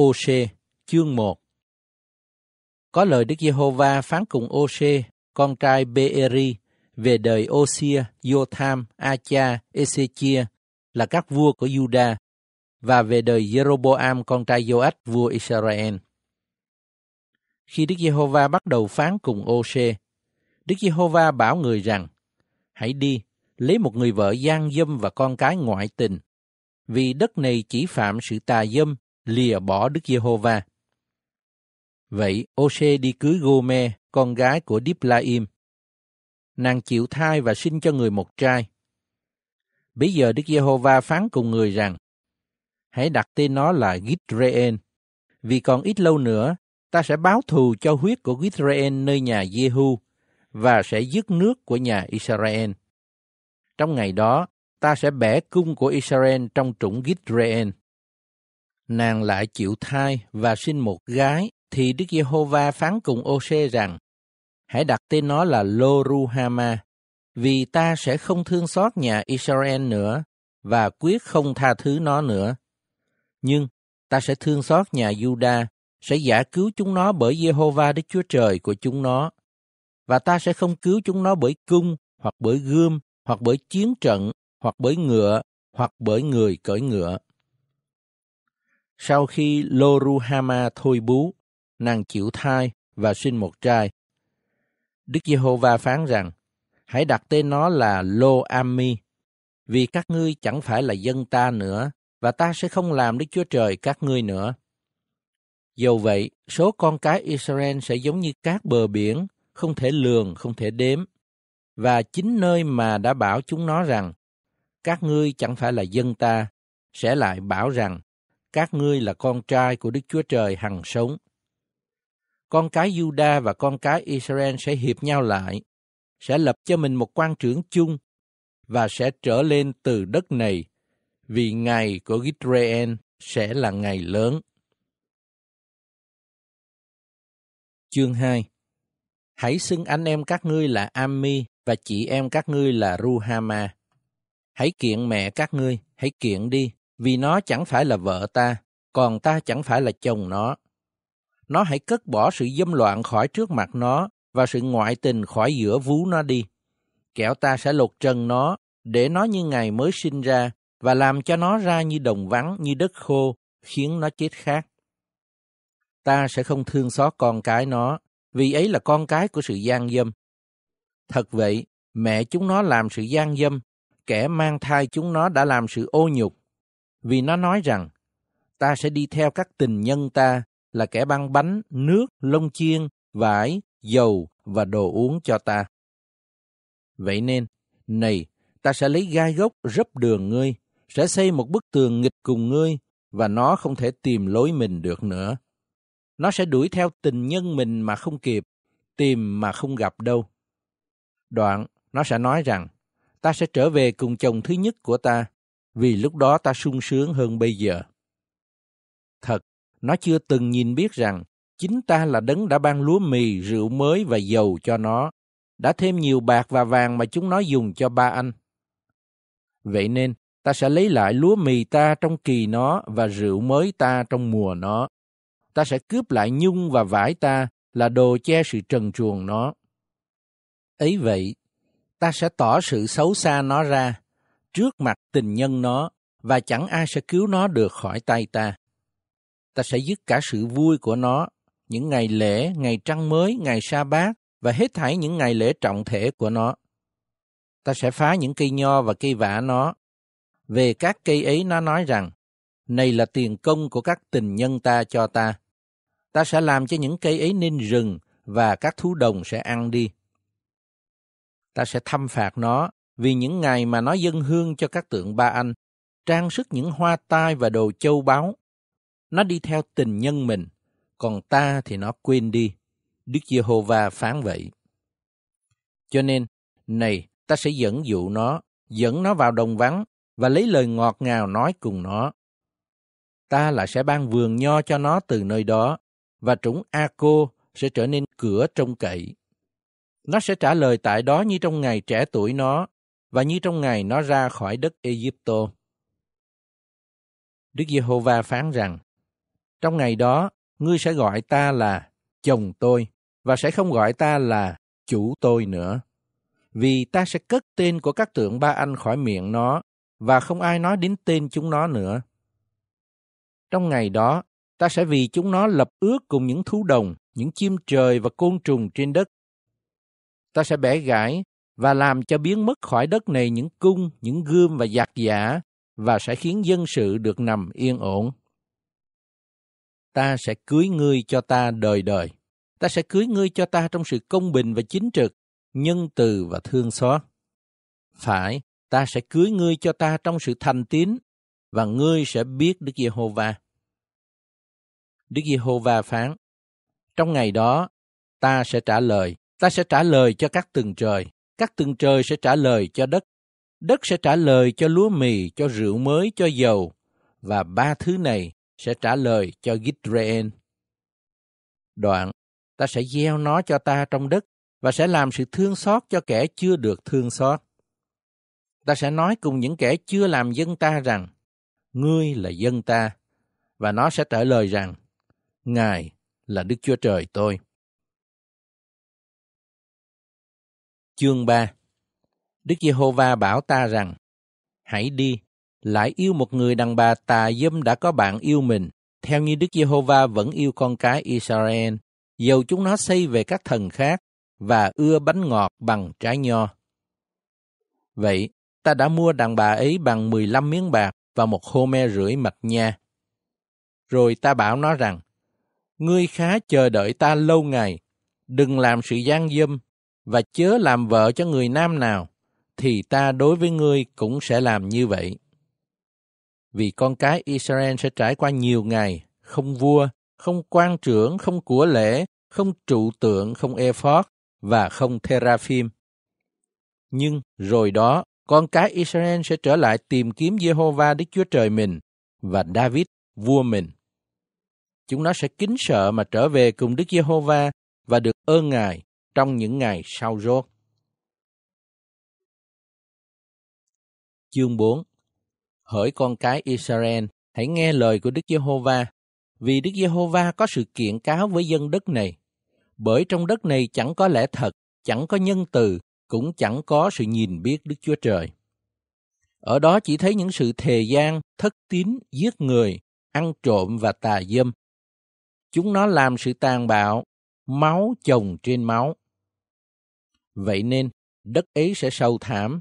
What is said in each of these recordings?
Ô-xê, chương 1 Có lời Đức Giê-hô-va phán cùng Ô-xê, con trai Bê-eri, về đời Ô-xia, Acha, Ezechia A-cha, Ê-xê-chia, là các vua của Juda, và về đời Jeroboam con trai Joach vua Israel. Khi Đức Giê-hô-va bắt đầu phán cùng Ô-xê, Đức Giê-hô-va bảo người rằng, hãy đi, lấy một người vợ gian dâm và con cái ngoại tình, vì đất này chỉ phạm sự tà dâm, lìa bỏ Đức Giê-hô-va. Vậy, Ô-xê đi cưới Gô-mê, con gái của Đip-la-im. Nàng chịu thai và sinh cho người một trai. Bây giờ Đức Giê-hô-va phán cùng người rằng, hãy đặt tên nó là Gitreên, vì còn ít lâu nữa, ta sẽ báo thù cho huyết của Gitreên nơi nhà Jehu và sẽ dứt nước của nhà Israel. Trong ngày đó, ta sẽ bẻ cung của Israel trong trũng Gitreên. Nàng lại chịu thai và sinh một gái, thì Đức Giê-hô-va phán cùng Ô-xê rằng, hãy đặt tên nó là Lô-ru-ha-ma, vì ta sẽ không thương xót nhà Israel nữa và quyết không tha thứ nó nữa. Nhưng ta sẽ thương xót nhà Juda, sẽ giả cứu chúng nó bởi Giê-hô-va Đức Chúa Trời của chúng nó. Và ta sẽ không cứu chúng nó bởi cung, hoặc bởi gươm, hoặc bởi chiến trận, hoặc bởi ngựa, hoặc bởi người cởi ngựa. Sau khi Loruhama thôi bú, nàng chịu thai và sinh một trai. Đức Giê-hô-va phán rằng, hãy đặt tên nó là Lo Ami, vì các ngươi chẳng phải là dân ta nữa, và ta sẽ không làm Đức Chúa Trời các ngươi nữa. Dầu vậy, số con cái Israel sẽ giống như các bờ biển, không thể lường, không thể đếm. Và chính nơi mà đã bảo chúng nó rằng, các ngươi chẳng phải là dân ta, sẽ lại bảo rằng, các ngươi là con trai của Đức Chúa Trời hằng sống. Con cái Juda và con cái Israel sẽ hiệp nhau lại, sẽ lập cho mình một quan trưởng chung và sẽ trở lên từ đất này vì ngày của Gitrael sẽ là ngày lớn. Chương 2 Hãy xưng anh em các ngươi là Ami và chị em các ngươi là Ruhama. Hãy kiện mẹ các ngươi, hãy kiện đi, vì nó chẳng phải là vợ ta, còn ta chẳng phải là chồng nó. Nó hãy cất bỏ sự dâm loạn khỏi trước mặt nó và sự ngoại tình khỏi giữa vú nó đi. Kẻo ta sẽ lột trần nó, để nó như ngày mới sinh ra, và làm cho nó ra như đồng vắng, như đất khô, khiến nó chết khác. Ta sẽ không thương xót con cái nó, vì ấy là con cái của sự gian dâm. Thật vậy, mẹ chúng nó làm sự gian dâm, kẻ mang thai chúng nó đã làm sự ô nhục, vì nó nói rằng, ta sẽ đi theo các tình nhân ta là kẻ băng bánh, nước, lông chiên, vải, dầu và đồ uống cho ta. Vậy nên, này, ta sẽ lấy gai gốc rấp đường ngươi, sẽ xây một bức tường nghịch cùng ngươi, và nó không thể tìm lối mình được nữa. Nó sẽ đuổi theo tình nhân mình mà không kịp, tìm mà không gặp đâu. Đoạn, nó sẽ nói rằng, ta sẽ trở về cùng chồng thứ nhất của ta, vì lúc đó ta sung sướng hơn bây giờ. Thật, nó chưa từng nhìn biết rằng chính ta là đấng đã ban lúa mì, rượu mới và dầu cho nó, đã thêm nhiều bạc và vàng mà chúng nó dùng cho ba anh. Vậy nên, ta sẽ lấy lại lúa mì ta trong kỳ nó và rượu mới ta trong mùa nó. Ta sẽ cướp lại nhung và vải ta là đồ che sự trần truồng nó. Ấy vậy, ta sẽ tỏ sự xấu xa nó ra trước mặt tình nhân nó và chẳng ai sẽ cứu nó được khỏi tay ta. Ta sẽ dứt cả sự vui của nó, những ngày lễ, ngày trăng mới, ngày sa bát và hết thảy những ngày lễ trọng thể của nó. Ta sẽ phá những cây nho và cây vả nó. Về các cây ấy nó nói rằng, này là tiền công của các tình nhân ta cho ta. Ta sẽ làm cho những cây ấy nên rừng và các thú đồng sẽ ăn đi. Ta sẽ thăm phạt nó vì những ngày mà nó dâng hương cho các tượng ba anh, trang sức những hoa tai và đồ châu báu. Nó đi theo tình nhân mình, còn ta thì nó quên đi. Đức Giê-hô-va phán vậy. Cho nên, này, ta sẽ dẫn dụ nó, dẫn nó vào đồng vắng và lấy lời ngọt ngào nói cùng nó. Ta lại sẽ ban vườn nho cho nó từ nơi đó, và trũng A-cô sẽ trở nên cửa trông cậy. Nó sẽ trả lời tại đó như trong ngày trẻ tuổi nó, và như trong ngày nó ra khỏi đất Egypto. Đức Giê-hô-va phán rằng, Trong ngày đó, ngươi sẽ gọi ta là chồng tôi và sẽ không gọi ta là chủ tôi nữa. Vì ta sẽ cất tên của các tượng ba anh khỏi miệng nó và không ai nói đến tên chúng nó nữa. Trong ngày đó, ta sẽ vì chúng nó lập ước cùng những thú đồng, những chim trời và côn trùng trên đất. Ta sẽ bẻ gãy và làm cho biến mất khỏi đất này những cung, những gươm và giặc giả và sẽ khiến dân sự được nằm yên ổn. Ta sẽ cưới ngươi cho ta đời đời. Ta sẽ cưới ngươi cho ta trong sự công bình và chính trực, nhân từ và thương xót. Phải, ta sẽ cưới ngươi cho ta trong sự thành tín, và ngươi sẽ biết Đức Giê-hô-va. Đức Giê-hô-va phán, trong ngày đó, ta sẽ trả lời, ta sẽ trả lời cho các tầng trời, các tầng trời sẽ trả lời cho đất, đất sẽ trả lời cho lúa mì, cho rượu mới, cho dầu, và ba thứ này sẽ trả lời cho Gitraen. Đoạn, ta sẽ gieo nó cho ta trong đất và sẽ làm sự thương xót cho kẻ chưa được thương xót. Ta sẽ nói cùng những kẻ chưa làm dân ta rằng, ngươi là dân ta, và nó sẽ trả lời rằng, Ngài là Đức Chúa Trời tôi. Chương 3 Đức Giê-hô-va bảo ta rằng, hãy đi, lại yêu một người đàn bà tà dâm đã có bạn yêu mình, theo như Đức Giê-hô-va vẫn yêu con cái Israel, dầu chúng nó xây về các thần khác và ưa bánh ngọt bằng trái nho. Vậy, ta đã mua đàn bà ấy bằng 15 miếng bạc và một hô me rưỡi mạch nha. Rồi ta bảo nó rằng, ngươi khá chờ đợi ta lâu ngày, đừng làm sự gian dâm và chớ làm vợ cho người nam nào, thì ta đối với ngươi cũng sẽ làm như vậy. Vì con cái Israel sẽ trải qua nhiều ngày, không vua, không quan trưởng, không của lễ, không trụ tượng, không ephod và không teraphim. Nhưng rồi đó, con cái Israel sẽ trở lại tìm kiếm Jehovah Đức Chúa Trời mình và David, vua mình. Chúng nó sẽ kính sợ mà trở về cùng Đức Giê-hô-va và được ơn Ngài trong những ngày sau rốt. Chương 4 Hỡi con cái Israel, hãy nghe lời của Đức Giê-hô-va, vì Đức Giê-hô-va có sự kiện cáo với dân đất này. Bởi trong đất này chẳng có lẽ thật, chẳng có nhân từ, cũng chẳng có sự nhìn biết Đức Chúa Trời. Ở đó chỉ thấy những sự thề gian, thất tín, giết người, ăn trộm và tà dâm. Chúng nó làm sự tàn bạo, máu chồng trên máu. Vậy nên, đất ấy sẽ sâu thảm,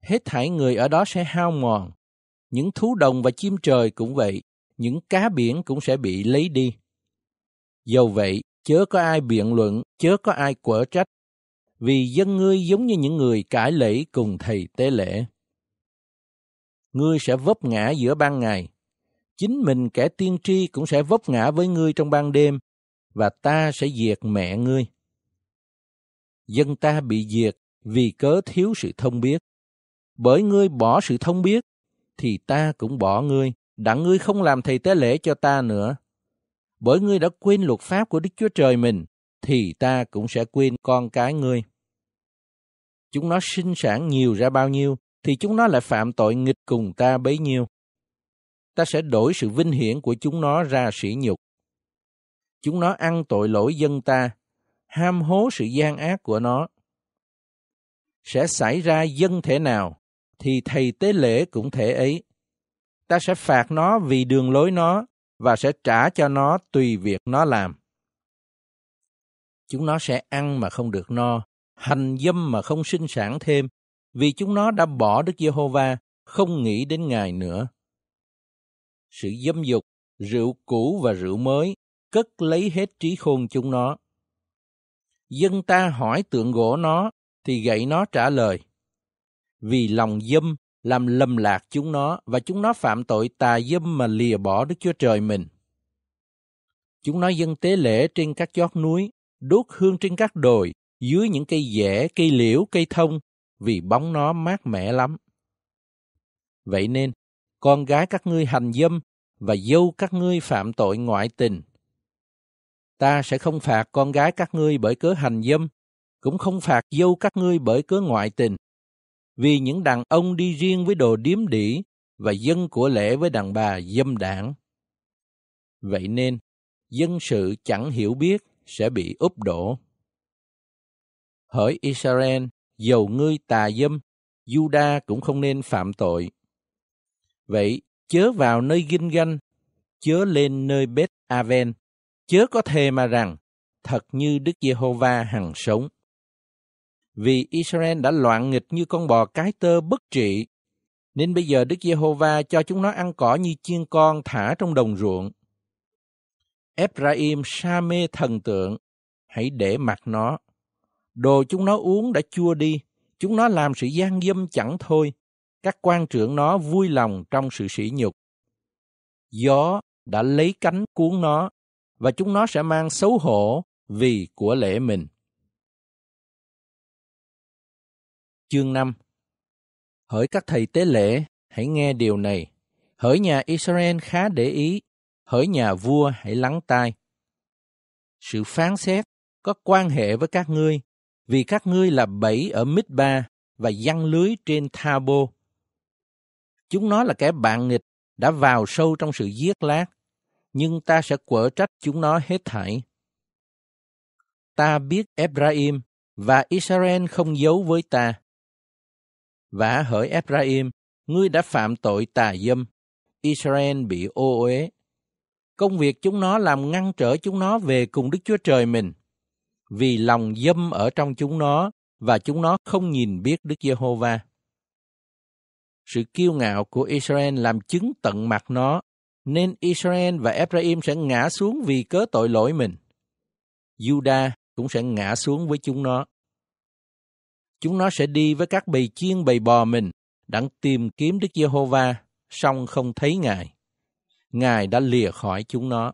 hết thảy người ở đó sẽ hao mòn. Những thú đồng và chim trời cũng vậy, những cá biển cũng sẽ bị lấy đi. Dầu vậy, chớ có ai biện luận, chớ có ai quở trách, vì dân ngươi giống như những người cãi lễ cùng thầy tế lễ. Ngươi sẽ vấp ngã giữa ban ngày, chính mình kẻ tiên tri cũng sẽ vấp ngã với ngươi trong ban đêm, và ta sẽ diệt mẹ ngươi. Dân ta bị diệt vì cớ thiếu sự thông biết. Bởi ngươi bỏ sự thông biết, thì ta cũng bỏ ngươi, đặng ngươi không làm thầy tế lễ cho ta nữa. Bởi ngươi đã quên luật pháp của Đức Chúa Trời mình, thì ta cũng sẽ quên con cái ngươi. Chúng nó sinh sản nhiều ra bao nhiêu, thì chúng nó lại phạm tội nghịch cùng ta bấy nhiêu. Ta sẽ đổi sự vinh hiển của chúng nó ra sỉ nhục. Chúng nó ăn tội lỗi dân ta, ham hố sự gian ác của nó. Sẽ xảy ra dân thể nào, thì thầy tế lễ cũng thể ấy. Ta sẽ phạt nó vì đường lối nó, và sẽ trả cho nó tùy việc nó làm. Chúng nó sẽ ăn mà không được no, hành dâm mà không sinh sản thêm, vì chúng nó đã bỏ Đức Giê-hô-va, không nghĩ đến Ngài nữa. Sự dâm dục, rượu cũ và rượu mới cất lấy hết trí khôn chúng nó. Dân ta hỏi tượng gỗ nó, thì gậy nó trả lời. Vì lòng dâm làm lầm lạc chúng nó và chúng nó phạm tội tà dâm mà lìa bỏ Đức Chúa Trời mình. Chúng nó dân tế lễ trên các chót núi, đốt hương trên các đồi, dưới những cây dẻ, cây liễu, cây thông, vì bóng nó mát mẻ lắm. Vậy nên, con gái các ngươi hành dâm và dâu các ngươi phạm tội ngoại tình. Ta sẽ không phạt con gái các ngươi bởi cớ hành dâm, cũng không phạt dâu các ngươi bởi cớ ngoại tình. Vì những đàn ông đi riêng với đồ điếm đỉ và dân của lễ với đàn bà dâm đảng. Vậy nên, dân sự chẳng hiểu biết sẽ bị úp đổ. Hỡi Israel, dầu ngươi tà dâm, Juda cũng không nên phạm tội. Vậy, chớ vào nơi Ginh Ganh, chớ lên nơi Beth Aven, chớ có thề mà rằng, thật như Đức Giê-hô-va hằng sống. Vì Israel đã loạn nghịch như con bò cái tơ bất trị, nên bây giờ Đức Giê-hô-va cho chúng nó ăn cỏ như chiên con thả trong đồng ruộng. Ephraim sa mê thần tượng, hãy để mặc nó. Đồ chúng nó uống đã chua đi, chúng nó làm sự gian dâm chẳng thôi. Các quan trưởng nó vui lòng trong sự sỉ nhục. Gió đã lấy cánh cuốn nó, và chúng nó sẽ mang xấu hổ vì của lễ mình. Chương 5 Hỡi các thầy tế lễ, hãy nghe điều này. Hỡi nhà Israel khá để ý, hỡi nhà vua hãy lắng tai. Sự phán xét có quan hệ với các ngươi, vì các ngươi là bẫy ở Mít-ba và giăng lưới trên Tha-bô. Chúng nó là kẻ bạn nghịch đã vào sâu trong sự giết lát, nhưng ta sẽ quở trách chúng nó hết thảy. Ta biết Ephraim và Israel không giấu với ta. Vả hỡi Ephraim, ngươi đã phạm tội tà dâm, Israel bị ô uế. Công việc chúng nó làm ngăn trở chúng nó về cùng Đức Chúa Trời mình, vì lòng dâm ở trong chúng nó và chúng nó không nhìn biết Đức Giê-hô-va. Sự kiêu ngạo của Israel làm chứng tận mặt nó, nên Israel và Ephraim sẽ ngã xuống vì cớ tội lỗi mình. Judah cũng sẽ ngã xuống với chúng nó. Chúng nó sẽ đi với các bầy chiên bầy bò mình, đặng tìm kiếm Đức Giê-hô-va, song không thấy Ngài. Ngài đã lìa khỏi chúng nó.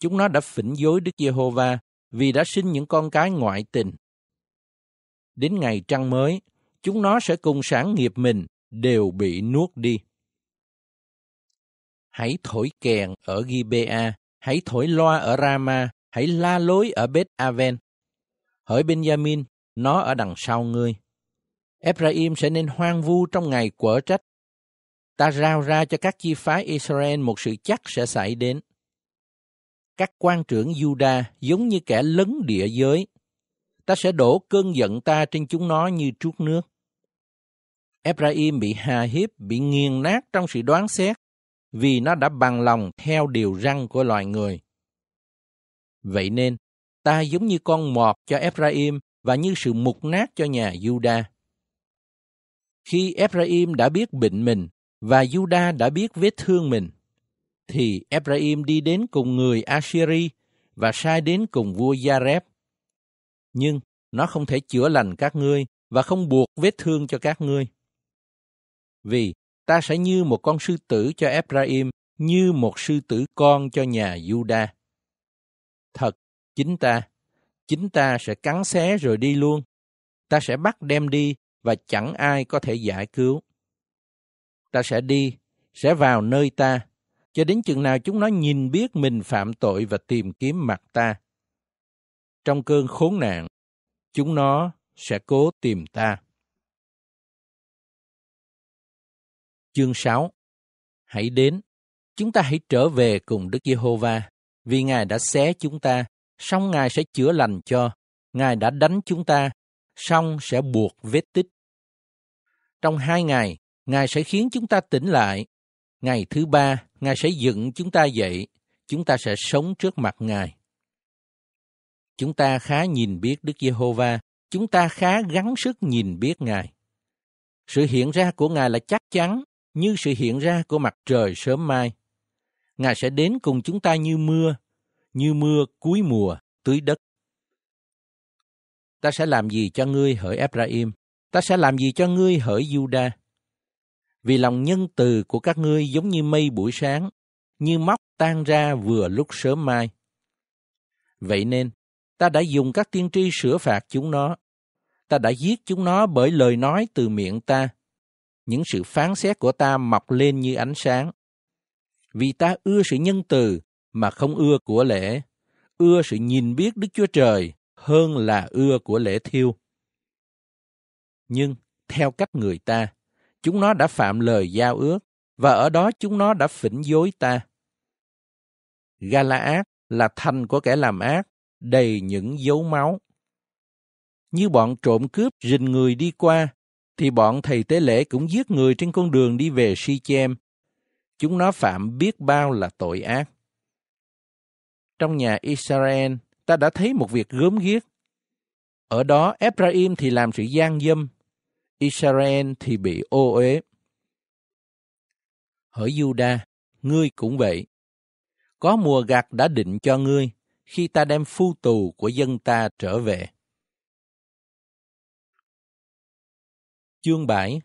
Chúng nó đã phỉnh dối Đức Giê-hô-va vì đã sinh những con cái ngoại tình. Đến ngày trăng mới, chúng nó sẽ cùng sản nghiệp mình đều bị nuốt đi. Hãy thổi kèn ở Gibea, hãy thổi loa ở Rama, hãy la lối ở Beth Aven. Hỡi Benjamin, nó ở đằng sau ngươi. Ephraim sẽ nên hoang vu trong ngày quở trách. Ta rao ra cho các chi phái Israel một sự chắc sẽ xảy đến. Các quan trưởng Juda giống như kẻ lấn địa giới. Ta sẽ đổ cơn giận ta trên chúng nó như trút nước. Ephraim bị hà hiếp, bị nghiền nát trong sự đoán xét, vì nó đã bằng lòng theo điều răn của loài người. Vậy nên, ta giống như con mọt cho Ephraim và như sự mục nát cho nhà Juda. Khi Ephraim đã biết bệnh mình và Juda đã biết vết thương mình, thì Ephraim đi đến cùng người Assyri và sai đến cùng vua Jareb. Nhưng nó không thể chữa lành các ngươi và không buộc vết thương cho các ngươi. Vì ta sẽ như một con sư tử cho Ephraim, như một sư tử con cho nhà Juda. Thật, chính ta, chính ta sẽ cắn xé rồi đi luôn. Ta sẽ bắt đem đi và chẳng ai có thể giải cứu. Ta sẽ đi, sẽ vào nơi ta, cho đến chừng nào chúng nó nhìn biết mình phạm tội và tìm kiếm mặt ta. Trong cơn khốn nạn, chúng nó sẽ cố tìm ta. Chương 6 Hãy đến, chúng ta hãy trở về cùng Đức Giê-hô-va, vì Ngài đã xé chúng ta, song Ngài sẽ chữa lành cho. Ngài đã đánh chúng ta, song sẽ buộc vết tích. Trong hai ngày, Ngài sẽ khiến chúng ta tỉnh lại. Ngày thứ ba, Ngài sẽ dựng chúng ta dậy. Chúng ta sẽ sống trước mặt Ngài. Chúng ta khá nhìn biết Đức Giê-hô-va. Chúng ta khá gắng sức nhìn biết Ngài. Sự hiện ra của Ngài là chắc chắn, như sự hiện ra của mặt trời sớm mai. Ngài sẽ đến cùng chúng ta như mưa, như mưa cuối mùa tưới đất. Ta sẽ làm gì cho ngươi hỡi Ephraim? Ta sẽ làm gì cho ngươi hỡi Juda? Vì lòng nhân từ của các ngươi giống như mây buổi sáng, như móc tan ra vừa lúc sớm mai. Vậy nên, ta đã dùng các tiên tri sửa phạt chúng nó. Ta đã giết chúng nó bởi lời nói từ miệng ta những sự phán xét của ta mọc lên như ánh sáng. Vì ta ưa sự nhân từ mà không ưa của lễ, ưa sự nhìn biết Đức Chúa Trời hơn là ưa của lễ thiêu. Nhưng, theo cách người ta, chúng nó đã phạm lời giao ước, và ở đó chúng nó đã phỉnh dối ta. Galaad là thành của kẻ làm ác, đầy những dấu máu. Như bọn trộm cướp rình người đi qua, thì bọn thầy tế lễ cũng giết người trên con đường đi về Si-chem. Chúng nó phạm biết bao là tội ác. Trong nhà Israel, ta đã thấy một việc gớm ghiếc. Ở đó, Ephraim thì làm sự gian dâm, Israel thì bị ô uế. Hỡi Juda, ngươi cũng vậy. Có mùa gặt đã định cho ngươi khi ta đem phu tù của dân ta trở về. Chương 7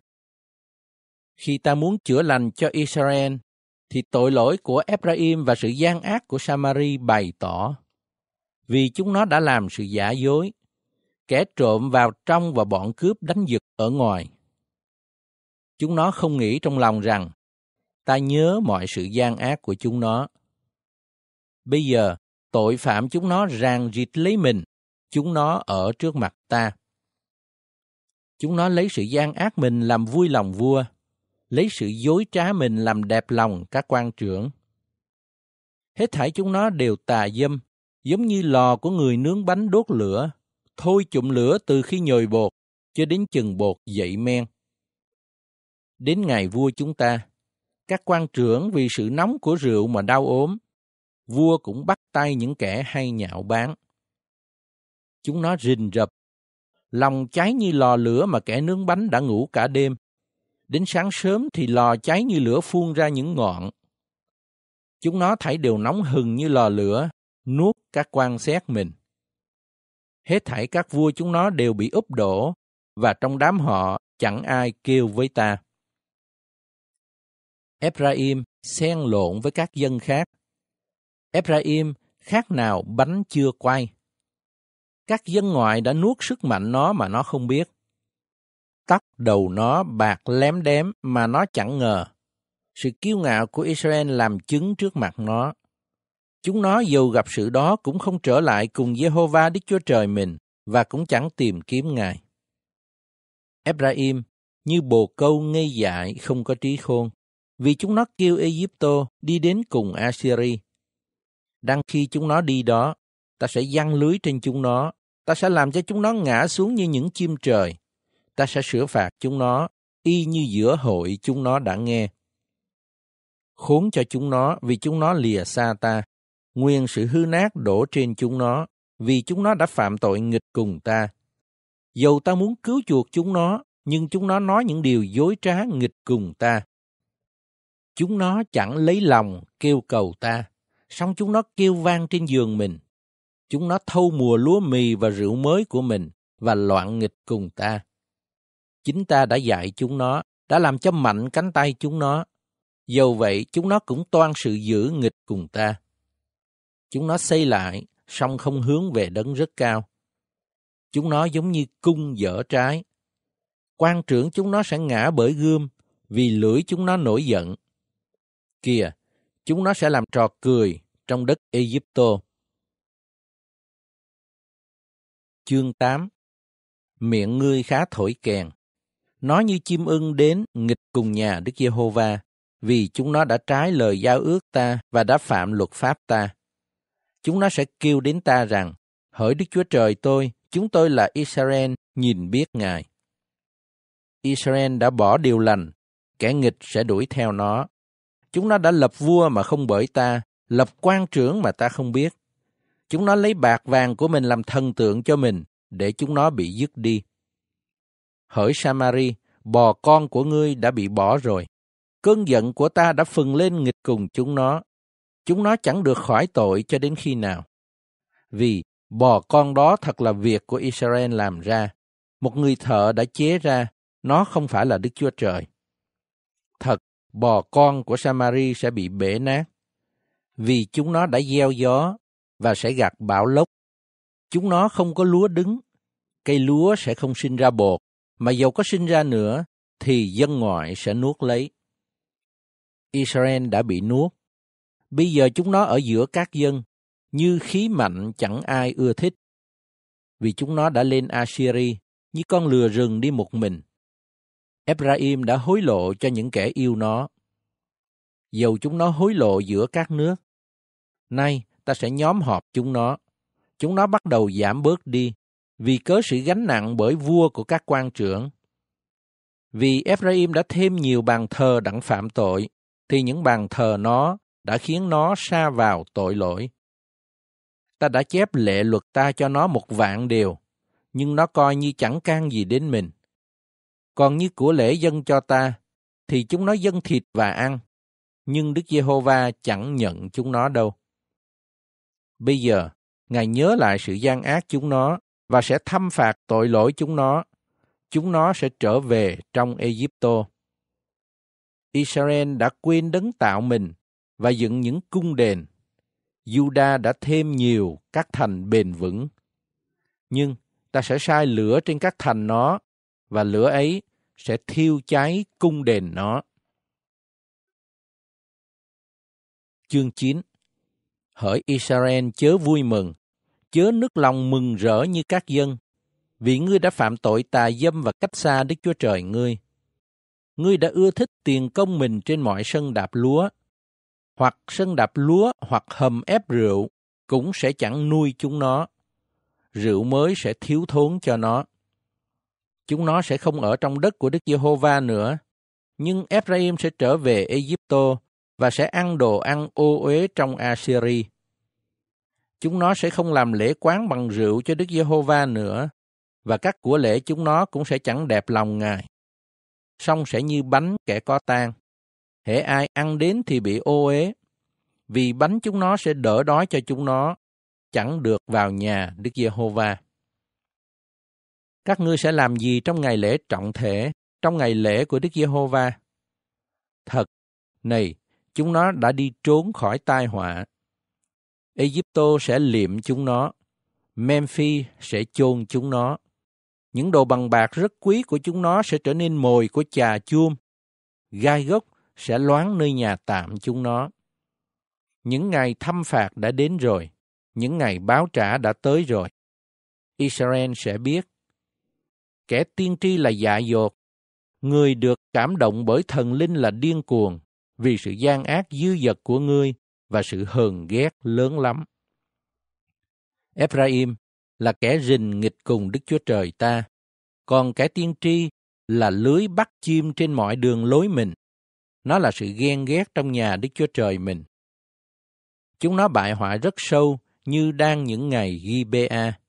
Khi ta muốn chữa lành cho Israel, thì tội lỗi của Ephraim và sự gian ác của Samari bày tỏ. Vì chúng nó đã làm sự giả dối, kẻ trộm vào trong và bọn cướp đánh giật ở ngoài. Chúng nó không nghĩ trong lòng rằng ta nhớ mọi sự gian ác của chúng nó. Bây giờ, tội phạm chúng nó ràng rịt lấy mình, chúng nó ở trước mặt ta. Chúng nó lấy sự gian ác mình làm vui lòng vua, lấy sự dối trá mình làm đẹp lòng các quan trưởng. Hết thảy chúng nó đều tà dâm, giống như lò của người nướng bánh đốt lửa, thôi chụm lửa từ khi nhồi bột cho đến chừng bột dậy men. Đến ngày vua chúng ta, các quan trưởng vì sự nóng của rượu mà đau ốm, vua cũng bắt tay những kẻ hay nhạo báng. Chúng nó rình rập, lòng cháy như lò lửa mà kẻ nướng bánh đã ngủ cả đêm. Đến sáng sớm thì lò cháy như lửa phun ra những ngọn. Chúng nó thảy đều nóng hừng như lò lửa, nuốt các quan xét mình. Hết thảy các vua chúng nó đều bị úp đổ, và trong đám họ chẳng ai kêu với ta. Ephraim xen lộn với các dân khác. Ephraim khác nào bánh chưa quay. Các dân ngoại đã nuốt sức mạnh nó mà nó không biết. Tóc đầu nó bạc lém đém mà nó chẳng ngờ. Sự kiêu ngạo của Israel làm chứng trước mặt nó. Chúng nó dù gặp sự đó cũng không trở lại cùng Jehovah Đức Chúa Trời mình và cũng chẳng tìm kiếm Ngài. Ephraim như bồ câu ngây dại không có trí khôn vì chúng nó kêu Egypto đi đến cùng Assyri. Đang khi chúng nó đi đó, ta sẽ giăng lưới trên chúng nó, ta sẽ làm cho chúng nó ngã xuống như những chim trời, ta sẽ sửa phạt chúng nó, y như giữa hội chúng nó đã nghe. Khốn cho chúng nó vì chúng nó lìa xa ta, nguyên sự hư nát đổ trên chúng nó, vì chúng nó đã phạm tội nghịch cùng ta. Dầu ta muốn cứu chuộc chúng nó, nhưng chúng nó nói những điều dối trá nghịch cùng ta. Chúng nó chẳng lấy lòng kêu cầu ta, song chúng nó kêu vang trên giường mình. Chúng nó thâu mùa lúa mì và rượu mới của mình và loạn nghịch cùng ta. Chính ta đã dạy chúng nó, đã làm cho mạnh cánh tay chúng nó. Dầu vậy, chúng nó cũng toan sự giữ nghịch cùng ta. Chúng nó xây lại, song không hướng về đấng rất cao. Chúng nó giống như cung dở trái. Quan trưởng chúng nó sẽ ngã bởi gươm, vì lưỡi chúng nó nổi giận kìa, chúng nó sẽ làm trò cười trong đất Egypto. Chương 8 Miệng ngươi khá thổi kèn, nói như chim ưng đến nghịch cùng nhà Đức Giê-hô-va, vì chúng nó đã trái lời giao ước ta và đã phạm luật pháp ta. Chúng nó sẽ kêu đến ta rằng, hỡi Đức Chúa Trời tôi, chúng tôi là Israel, nhìn biết Ngài. Israel đã bỏ điều lành, kẻ nghịch sẽ đuổi theo nó. Chúng nó đã lập vua mà không bởi ta, lập quan trưởng mà ta không biết. Chúng nó lấy bạc vàng của mình làm thần tượng cho mình, để chúng nó bị dứt đi. Hỡi Samari, bò con của ngươi đã bị bỏ rồi. Cơn giận của ta đã phừng lên nghịch cùng chúng nó. Chúng nó chẳng được khỏi tội cho đến khi nào. Vì bò con đó thật là việc của Israel làm ra. Một người thợ đã chế ra, nó không phải là Đức Chúa Trời. Thật, bò con của Samari sẽ bị bể nát, vì chúng nó đã gieo gió và sẽ gặt bão lốc. Chúng nó không có lúa đứng, cây lúa sẽ không sinh ra bột, mà dầu có sinh ra nữa thì dân ngoại sẽ nuốt lấy. Israel đã bị nuốt. Bây giờ chúng nó ở giữa các dân, như khí mạnh chẳng ai ưa thích. Vì chúng nó đã lên Assyri như con lừa rừng đi một mình. Ephraim đã hối lộ cho những kẻ yêu nó. Dầu chúng nó hối lộ giữa các nước, Nay ta sẽ nhóm họp chúng nó. Chúng nó bắt đầu giảm bớt đi, vì cớ sự gánh nặng bởi vua của các quan trưởng. Vì Ephraim đã thêm nhiều bàn thờ đặng phạm tội, thì những bàn thờ nó đã khiến nó xa vào tội lỗi. Ta đã chép lệ luật ta cho nó một vạn điều, nhưng nó coi như chẳng can gì đến mình. Còn như của lễ dân cho ta, thì chúng nó dân thịt và ăn, nhưng Đức Giê-hô-va chẳng nhận chúng nó đâu. Bây giờ, Ngài nhớ lại sự gian ác chúng nó và sẽ thâm phạt tội lỗi chúng nó. Chúng nó sẽ trở về trong Egypto. Israel đã quên đấng tạo mình và dựng những cung đền. Juda đã thêm nhiều các thành bền vững. Nhưng ta sẽ sai lửa trên các thành nó và lửa ấy sẽ thiêu cháy cung đền nó. Chương 9 Hỡi Israel chớ vui mừng, chớ nước lòng mừng rỡ như các dân, vì ngươi đã phạm tội tà dâm và cách xa Đức Chúa Trời ngươi. Ngươi đã ưa thích tiền công mình trên mọi sân đạp lúa, hoặc sân đạp lúa hoặc hầm ép rượu, cũng sẽ chẳng nuôi chúng nó. Rượu mới sẽ thiếu thốn cho nó. Chúng nó sẽ không ở trong đất của Đức Giê-hô-va nữa, nhưng Ephraim sẽ trở về Egypto và sẽ ăn đồ ăn ô uế trong Assyria. Chúng nó sẽ không làm lễ quán bằng rượu cho Đức Giê-hô-va nữa, và các của lễ chúng nó cũng sẽ chẳng đẹp lòng Ngài. Song sẽ như bánh kẻ có tan. Hễ ai ăn đến thì bị ô uế, vì bánh chúng nó sẽ đỡ đói cho chúng nó, chẳng được vào nhà Đức Giê-hô-va. Các ngươi sẽ làm gì trong ngày lễ trọng thể, trong ngày lễ của Đức Giê-hô-va? Thật, này, chúng nó đã đi trốn khỏi tai họa. Egypto sẽ liệm chúng nó, Memphis sẽ chôn chúng nó. Những đồ bằng bạc rất quý của chúng nó sẽ trở nên mồi của chà chuông. Gai gốc sẽ loáng nơi nhà tạm chúng nó. Những ngày thăm phạt đã đến rồi, những ngày báo trả đã tới rồi. Israel sẽ biết. Kẻ tiên tri là dạ dột, người được cảm động bởi thần linh là điên cuồng, vì sự gian ác dư dật của ngươi và sự hờn ghét lớn lắm. Ephraim là kẻ rình nghịch cùng Đức Chúa Trời ta, còn kẻ tiên tri là lưới bắt chim trên mọi đường lối mình. Nó là sự ghen ghét trong nhà Đức Chúa Trời mình. Chúng nó bại hoại rất sâu như đang những ngày Gibea.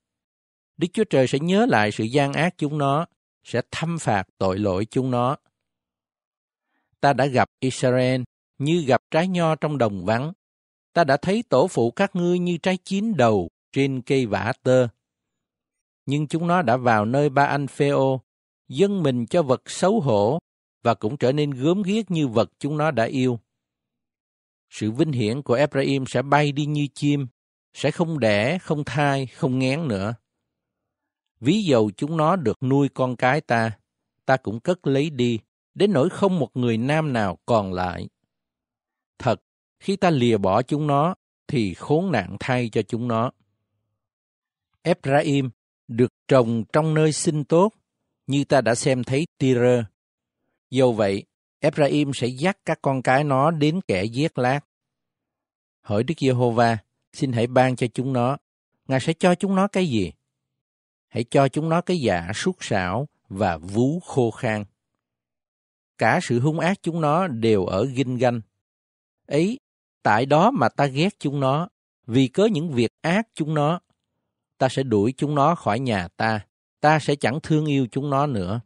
Đức Chúa Trời sẽ nhớ lại sự gian ác chúng nó, sẽ thâm phạt tội lỗi chúng nó ta đã gặp Israel như gặp trái nho trong đồng vắng. Ta đã thấy tổ phụ các ngươi như trái chín đầu trên cây vả tơ. Nhưng chúng nó đã vào nơi ba anh Phêô, dâng mình cho vật xấu hổ và cũng trở nên gớm ghiếc như vật chúng nó đã yêu. Sự vinh hiển của Ephraim sẽ bay đi như chim, sẽ không đẻ, không thai, không ngén nữa. Ví dầu chúng nó được nuôi con cái ta, ta cũng cất lấy đi, đến nỗi không một người nam nào còn lại. Thật, khi ta lìa bỏ chúng nó, thì khốn nạn thay cho chúng nó. Ephraim được trồng trong nơi sinh tốt, như ta đã xem thấy Tyre. Dầu vậy, Ephraim sẽ dắt các con cái nó đến kẻ giết lát. Hỏi Đức Giê-hô-va, xin hãy ban cho chúng nó. Ngài sẽ cho chúng nó cái gì? Hãy cho chúng nó cái dạ sút sảo và vú khô khan cả sự hung ác chúng nó đều ở ginh ganh. Ấy, tại đó mà ta ghét chúng nó, vì cớ những việc ác chúng nó. Ta sẽ đuổi chúng nó khỏi nhà ta, ta sẽ chẳng thương yêu chúng nó nữa.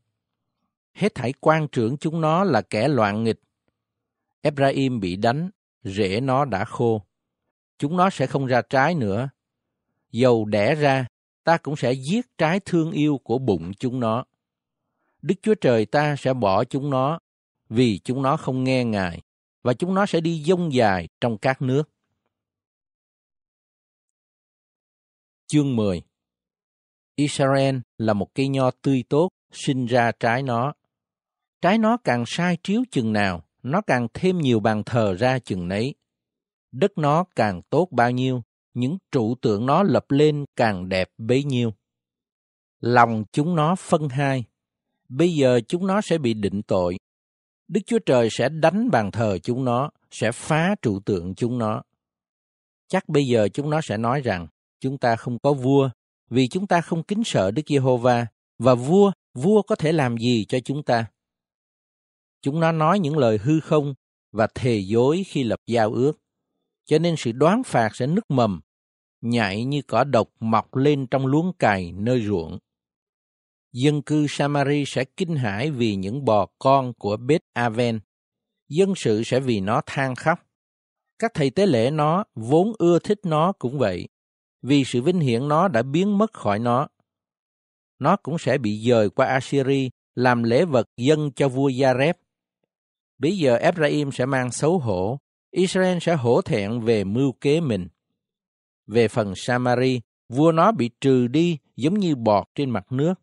Hết thảy quan trưởng chúng nó là kẻ loạn nghịch. Ephraim bị đánh, rễ nó đã khô. Chúng nó sẽ không ra trái nữa. Dầu đẻ ra, ta cũng sẽ giết trái thương yêu của bụng chúng nó. Đức Chúa Trời ta sẽ bỏ chúng nó vì chúng nó không nghe Ngài và chúng nó sẽ đi dông dài trong các nước. Chương 10 Israel là một cây nho tươi tốt, sinh ra trái nó. Trái nó càng sai triếu chừng nào, nó càng thêm nhiều bàn thờ ra chừng nấy. Đất nó càng tốt bao nhiêu, những trụ tượng nó lập lên càng đẹp bấy nhiêu. Lòng chúng nó phân hai, bây giờ chúng nó sẽ bị định tội, Đức Chúa Trời sẽ đánh bàn thờ chúng nó, sẽ phá trụ tượng chúng nó. Chắc bây giờ chúng nó sẽ nói rằng chúng ta không có vua vì chúng ta không kính sợ Đức Giê-hô-va và vua, vua có thể làm gì cho chúng ta? Chúng nó nói những lời hư không và thề dối khi lập giao ước, cho nên sự đoán phạt sẽ nứt mầm, nhảy như cỏ độc mọc lên trong luống cày nơi ruộng. Dân cư Samari sẽ kinh hãi vì những bò con của Beth Aven. Dân sự sẽ vì nó than khóc. Các thầy tế lễ nó vốn ưa thích nó cũng vậy, vì sự vinh hiển nó đã biến mất khỏi nó. Nó cũng sẽ bị dời qua Assyri làm lễ vật dân cho vua Jareb. Bây giờ Ephraim sẽ mang xấu hổ, Israel sẽ hổ thẹn về mưu kế mình. Về phần Samari, vua nó bị trừ đi giống như bọt trên mặt nước.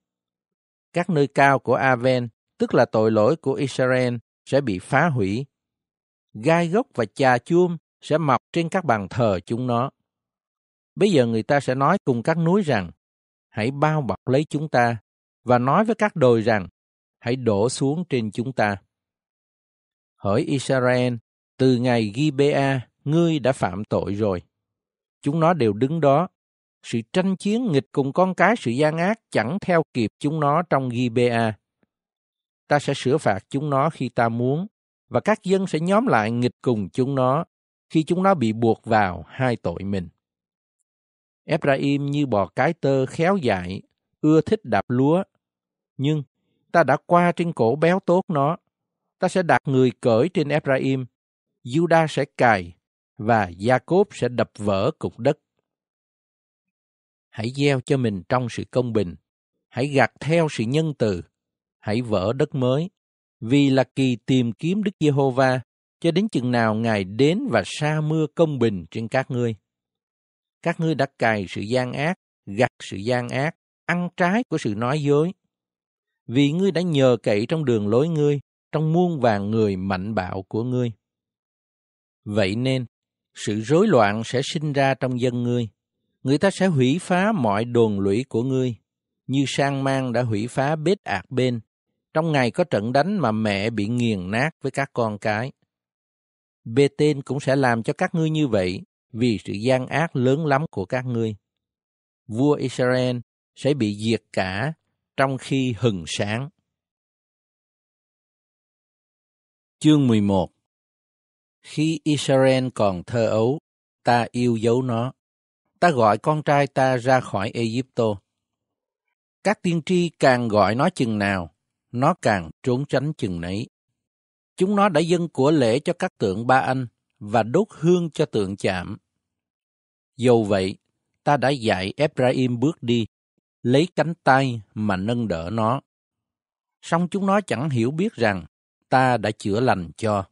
Các nơi cao của Aven, tức là tội lỗi của Israel, sẽ bị phá hủy. Gai gốc và trà chuông sẽ mọc trên các bàn thờ chúng nó. Bây giờ người ta sẽ nói cùng các núi rằng, hãy bao bọc lấy chúng ta, và nói với các đồi rằng, hãy đổ xuống trên chúng ta. Hỡi Israel, từ ngày Gibea, ngươi đã phạm tội rồi. Chúng nó đều đứng đó. Sự tranh chiến nghịch cùng con cái sự gian ác chẳng theo kịp chúng nó trong Gibea. Ta sẽ sửa phạt chúng nó khi ta muốn, và các dân sẽ nhóm lại nghịch cùng chúng nó khi chúng nó bị buộc vào hai tội mình. Ephraim như bò cái tơ khéo dại, ưa thích đạp lúa. Nhưng ta đã qua trên cổ béo tốt nó. Ta sẽ đặt người cởi trên Ephraim. Judah sẽ cài và Jacob sẽ đập vỡ cục đất. Hãy gieo cho mình trong sự công bình. Hãy gặt theo sự nhân từ. Hãy vỡ đất mới. Vì là kỳ tìm kiếm Đức Giê-hô-va cho đến chừng nào Ngài đến và sa mưa công bình trên các ngươi các ngươi đã cài sự gian ác, gặt sự gian ác, ăn trái của sự nói dối. Vì ngươi đã nhờ cậy trong đường lối ngươi, trong muôn vàng người mạnh bạo của ngươi. Vậy nên, sự rối loạn sẽ sinh ra trong dân ngươi. Người ta sẽ hủy phá mọi đồn lũy của ngươi, như sang mang đã hủy phá bết ạc bên, trong ngày có trận đánh mà mẹ bị nghiền nát với các con cái. Bê tên cũng sẽ làm cho các ngươi như vậy, vì sự gian ác lớn lắm của các ngươi. Vua Israel sẽ bị diệt cả trong khi hừng sáng. Chương 11 Khi Israel còn thơ ấu, ta yêu dấu nó. Ta gọi con trai ta ra khỏi Egypto. Các tiên tri càng gọi nó chừng nào, nó càng trốn tránh chừng nấy. Chúng nó đã dâng của lễ cho các tượng ba anh và đốt hương cho tượng chạm. Dầu vậy, ta đã dạy Ephraim bước đi, lấy cánh tay mà nâng đỡ nó. Song chúng nó chẳng hiểu biết rằng ta đã chữa lành cho.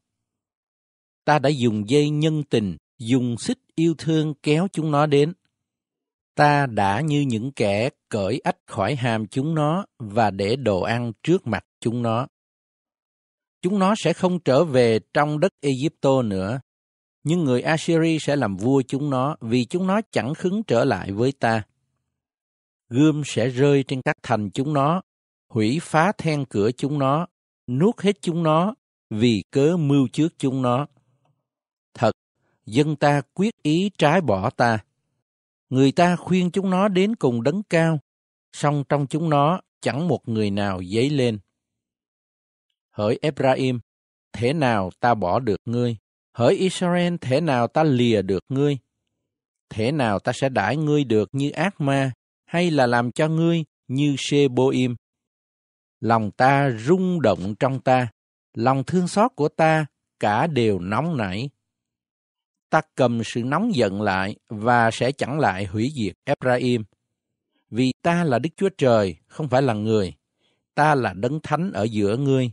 Ta đã dùng dây nhân tình, dùng xích yêu thương kéo chúng nó đến. Ta đã như những kẻ cởi ách khỏi hàm chúng nó và để đồ ăn trước mặt chúng nó. Chúng nó sẽ không trở về trong đất Egypto nữa, nhưng người Assyri sẽ làm vua chúng nó vì chúng nó chẳng khứng trở lại với ta. Gươm sẽ rơi trên các thành chúng nó, hủy phá then cửa chúng nó, nuốt hết chúng nó vì cớ mưu trước chúng nó. Dân ta quyết ý trái bỏ ta. Người ta khuyên chúng nó đến cùng đấng cao, song trong chúng nó chẳng một người nào dấy lên. Hỡi Ephraim, thế nào ta bỏ được ngươi? Hỡi Israel, thế nào ta lìa được ngươi? Thế nào ta sẽ đãi ngươi được như ác ma, hay là làm cho ngươi như Sheboim? Lòng ta rung động trong ta, lòng thương xót của ta cả đều nóng nảy. Ta cầm sự nóng giận lại và sẽ chẳng lại hủy diệt Ephraim. Vì ta là Đức Chúa Trời, không phải là người. Ta là đấng thánh ở giữa ngươi,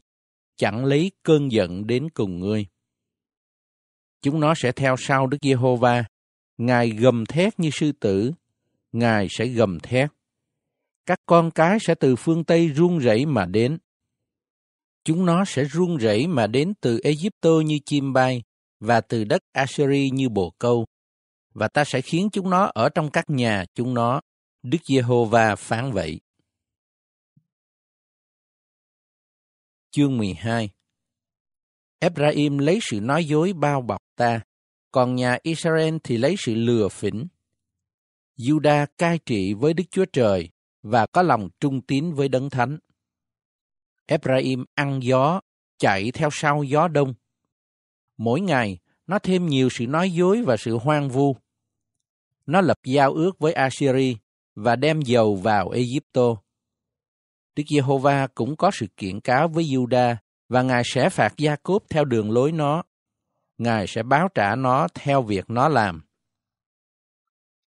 chẳng lấy cơn giận đến cùng ngươi. Chúng nó sẽ theo sau Đức Giê-hô-va. Ngài gầm thét như sư tử. Ngài sẽ gầm thét. Các con cái sẽ từ phương Tây run rẩy mà đến. Chúng nó sẽ run rẩy mà đến từ Egypto như chim bay và từ đất Assyri như bồ câu. Và ta sẽ khiến chúng nó ở trong các nhà chúng nó. Đức Giê-hô-va phán vậy. Chương 12 Ephraim lấy sự nói dối bao bọc ta, còn nhà Israel thì lấy sự lừa phỉnh. Judah cai trị với Đức Chúa Trời và có lòng trung tín với Đấng Thánh. Ephraim ăn gió, chạy theo sau gió đông. Mỗi ngày, nó thêm nhiều sự nói dối và sự hoang vu. Nó lập giao ước với Assyri và đem dầu vào Egypto. Đức Giê-hô-va cũng có sự kiện cáo với Juda và Ngài sẽ phạt Gia-cốp theo đường lối nó. Ngài sẽ báo trả nó theo việc nó làm.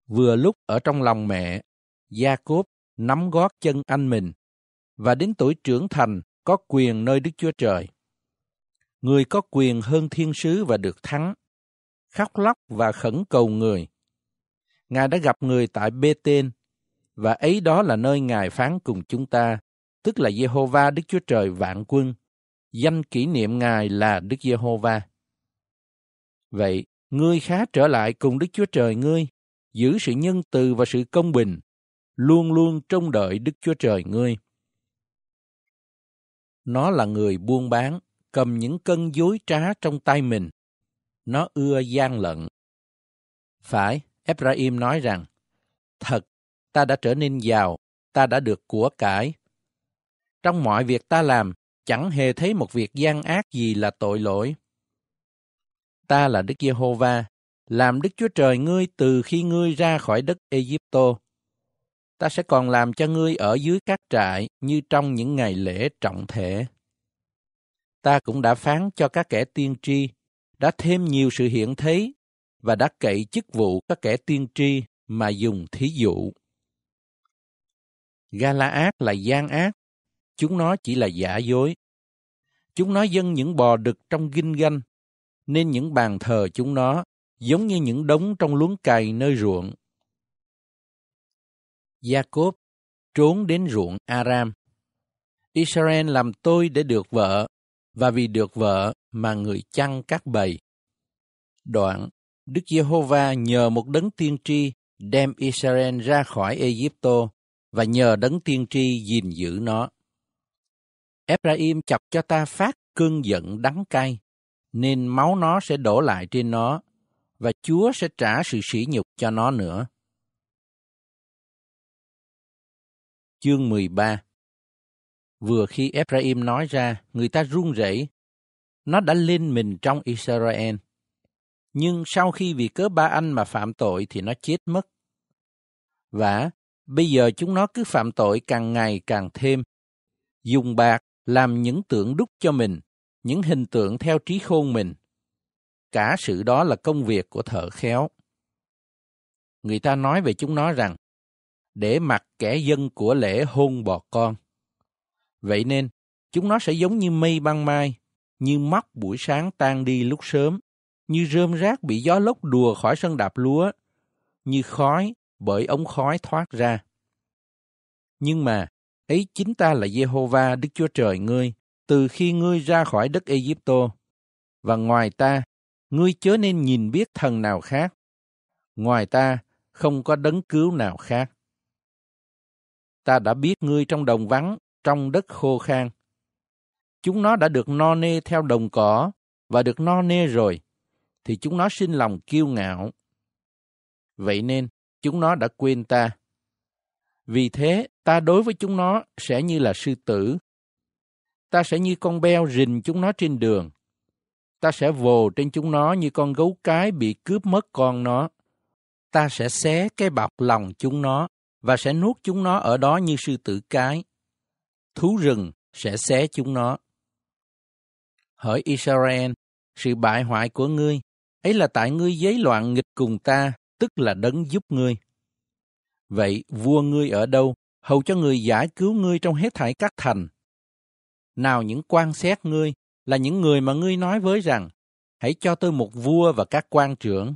Vừa lúc ở trong lòng mẹ, Gia-cốp nắm gót chân anh mình và đến tuổi trưởng thành có quyền nơi Đức Chúa Trời. Người có quyền hơn thiên sứ và được thắng, khóc lóc và khẩn cầu người. Ngài đã gặp người tại Bê-tên, và ấy đó là nơi Ngài phán cùng chúng ta, tức là Giê-hô-va Đức Chúa Trời vạn quân. Danh kỷ niệm Ngài là Đức Giê-hô-va. Vậy, ngươi khá trở lại cùng Đức Chúa Trời ngươi, giữ sự nhân từ và sự công bình, luôn luôn trông đợi Đức Chúa Trời ngươi. Nó là người buôn bán, cầm những cân dối trá trong tay mình. Nó ưa gian lận. Phải, Ephraim nói rằng, thật, ta đã trở nên giàu, ta đã được của cải. Trong mọi việc ta làm, chẳng hề thấy một việc gian ác gì là tội lỗi. Ta là Đức Giê-hô-va, làm Đức Chúa Trời ngươi từ khi ngươi ra khỏi đất Egypto. Ta sẽ còn làm cho ngươi ở dưới các trại như trong những ngày lễ trọng thể. Ta cũng đã phán cho các kẻ tiên tri, đã thêm nhiều sự hiện thấy và đã cậy chức vụ các kẻ tiên tri mà dùng thí dụ. Gala-át là gian ác, chúng nó chỉ là giả dối. Chúng nó dâng những bò đực trong ginh ganh, nên những bàn thờ chúng nó giống như những đống trong luống cày nơi ruộng. Jacob trốn đến ruộng Aram. Israel làm tôi để được vợ, và vì được vợ mà người chăn các bầy. Đoạn, Đức Giê-hô-va nhờ một đấng tiên tri đem Israel ra khỏi Egypto và nhờ đấng tiên tri gìn giữ nó. Ephraim chọc cho ta phát cơn giận đắng cay, nên máu nó sẽ đổ lại trên nó, và Chúa sẽ trả sự sỉ nhục cho nó nữa. Chương 13 Vừa khi Ephraim nói ra, người ta run rẩy. Nó đã lên mình trong Israel. Nhưng sau khi vì cớ ba anh mà phạm tội thì nó chết mất. Và bây giờ chúng nó cứ phạm tội càng ngày càng thêm. Dùng bạc làm những tượng đúc cho mình, những hình tượng theo trí khôn mình. Cả sự đó là công việc của thợ khéo. Người ta nói về chúng nó rằng, để mặc kẻ dân của lễ hôn bò con. Vậy nên, chúng nó sẽ giống như mây băng mai, như mắt buổi sáng tan đi lúc sớm, như rơm rác bị gió lốc đùa khỏi sân đạp lúa, như khói bởi ống khói thoát ra. Nhưng mà, ấy chính ta là Jehovah Đức Chúa Trời ngươi, từ khi ngươi ra khỏi đất Egypto. Và ngoài ta, ngươi chớ nên nhìn biết thần nào khác. Ngoài ta, không có đấng cứu nào khác. Ta đã biết ngươi trong đồng vắng, trong đất khô khan. Chúng nó đã được no nê theo đồng cỏ và được no nê rồi, thì chúng nó sinh lòng kiêu ngạo. Vậy nên, chúng nó đã quên ta. Vì thế, ta đối với chúng nó sẽ như là sư tử. Ta sẽ như con beo rình chúng nó trên đường. Ta sẽ vồ trên chúng nó như con gấu cái bị cướp mất con nó. Ta sẽ xé cái bọc lòng chúng nó và sẽ nuốt chúng nó ở đó như sư tử cái. Thú rừng sẽ xé chúng nó. Hỡi Israel, sự bại hoại của ngươi, ấy là tại ngươi giấy loạn nghịch cùng ta, tức là đấng giúp ngươi. Vậy vua ngươi ở đâu, hầu cho người giải cứu ngươi trong hết thảy các thành? Nào những quan xét ngươi là những người mà ngươi nói với rằng, hãy cho tôi một vua và các quan trưởng.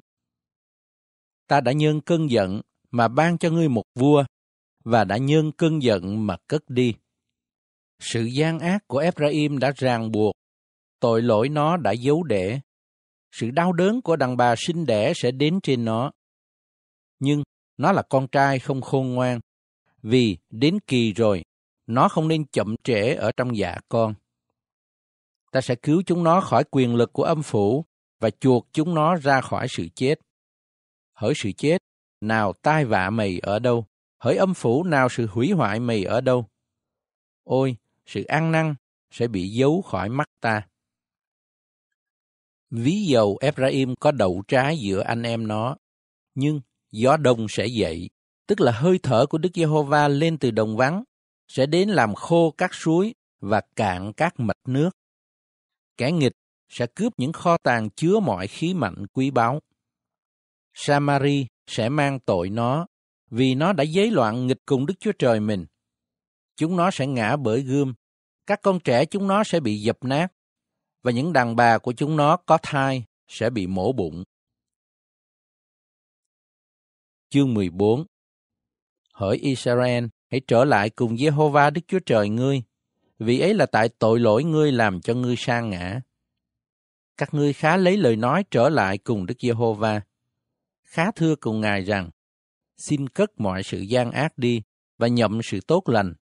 Ta đã nhân cơn giận mà ban cho ngươi một vua, và đã nhân cơn giận mà cất đi. Sự gian ác của Ephraim đã ràng buộc, tội lỗi nó đã giấu để. Sự đau đớn của đàn bà sinh đẻ sẽ đến trên nó. Nhưng nó là con trai không khôn ngoan, vì đến kỳ rồi, nó không nên chậm trễ ở trong dạ con. Ta sẽ cứu chúng nó khỏi quyền lực của âm phủ và chuộc chúng nó ra khỏi sự chết. Hỡi sự chết, nào tai vạ mày ở đâu? Hỡi âm phủ nào sự hủy hoại mày ở đâu? Ôi, sự ăn năn sẽ bị giấu khỏi mắt ta. Ví dầu Ephraim có đậu trái giữa anh em nó, nhưng gió đông sẽ dậy, tức là hơi thở của Đức Giê-hô-va lên từ đồng vắng, sẽ đến làm khô các suối và cạn các mạch nước. Kẻ nghịch sẽ cướp những kho tàng chứa mọi khí mạnh quý báu. Samari sẽ mang tội nó vì nó đã giấy loạn nghịch cùng Đức Chúa Trời mình. Chúng nó sẽ ngã bởi gươm, các con trẻ chúng nó sẽ bị dập nát, và những đàn bà của chúng nó có thai sẽ bị mổ bụng. Chương 14 Hỡi Israel, hãy trở lại cùng Jehovah Đức Chúa Trời ngươi, vì ấy là tại tội lỗi ngươi làm cho ngươi sa ngã. Các ngươi khá lấy lời nói trở lại cùng Đức Giê-hô-va. Khá thưa cùng Ngài rằng, xin cất mọi sự gian ác đi và nhậm sự tốt lành.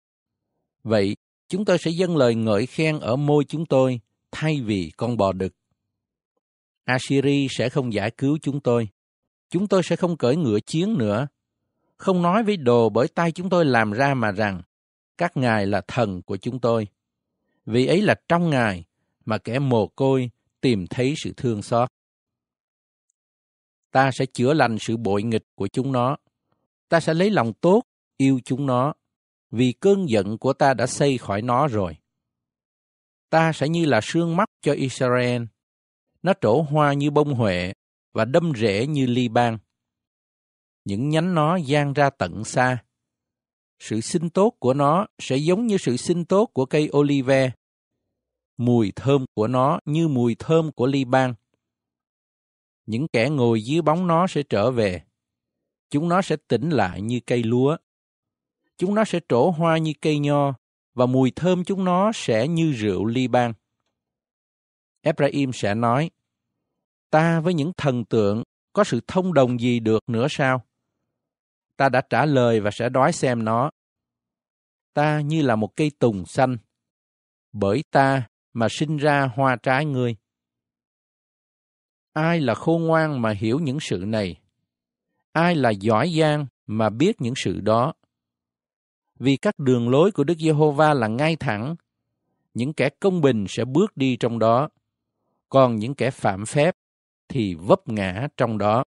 Vậy, chúng tôi sẽ dâng lời ngợi khen ở môi chúng tôi thay vì con bò đực. Assyri sẽ không giải cứu chúng tôi. Chúng tôi sẽ không cởi ngựa chiến nữa. Không nói với đồ bởi tay chúng tôi làm ra mà rằng, các ngài là thần của chúng tôi. Vì ấy là trong ngài mà kẻ mồ côi tìm thấy sự thương xót. Ta sẽ chữa lành sự bội nghịch của chúng nó. Ta sẽ lấy lòng tốt, yêu chúng nó, vì cơn giận của ta đã xây khỏi nó rồi. Ta sẽ như là sương mắt cho Israel. Nó trổ hoa như bông huệ và đâm rễ như ly ban. Những nhánh nó gian ra tận xa. Sự sinh tốt của nó sẽ giống như sự sinh tốt của cây olive mùi thơm của nó như mùi thơm của ly ban. Những kẻ ngồi dưới bóng nó sẽ trở về. Chúng nó sẽ tỉnh lại như cây lúa. Chúng nó sẽ trổ hoa như cây nho, và mùi thơm chúng nó sẽ như rượu ly ban. Ephraim sẽ nói, ta với những thần tượng có sự thông đồng gì được nữa sao? Ta đã trả lời và sẽ đói xem nó. Ta như là một cây tùng xanh, bởi ta mà sinh ra hoa trái ngươi. Ai là khôn ngoan mà hiểu những sự này? Ai là giỏi giang mà biết những sự đó? Vì các đường lối của Đức Giê-hô-va là ngay thẳng, những kẻ công bình sẽ bước đi trong đó, còn những kẻ phạm phép thì vấp ngã trong đó.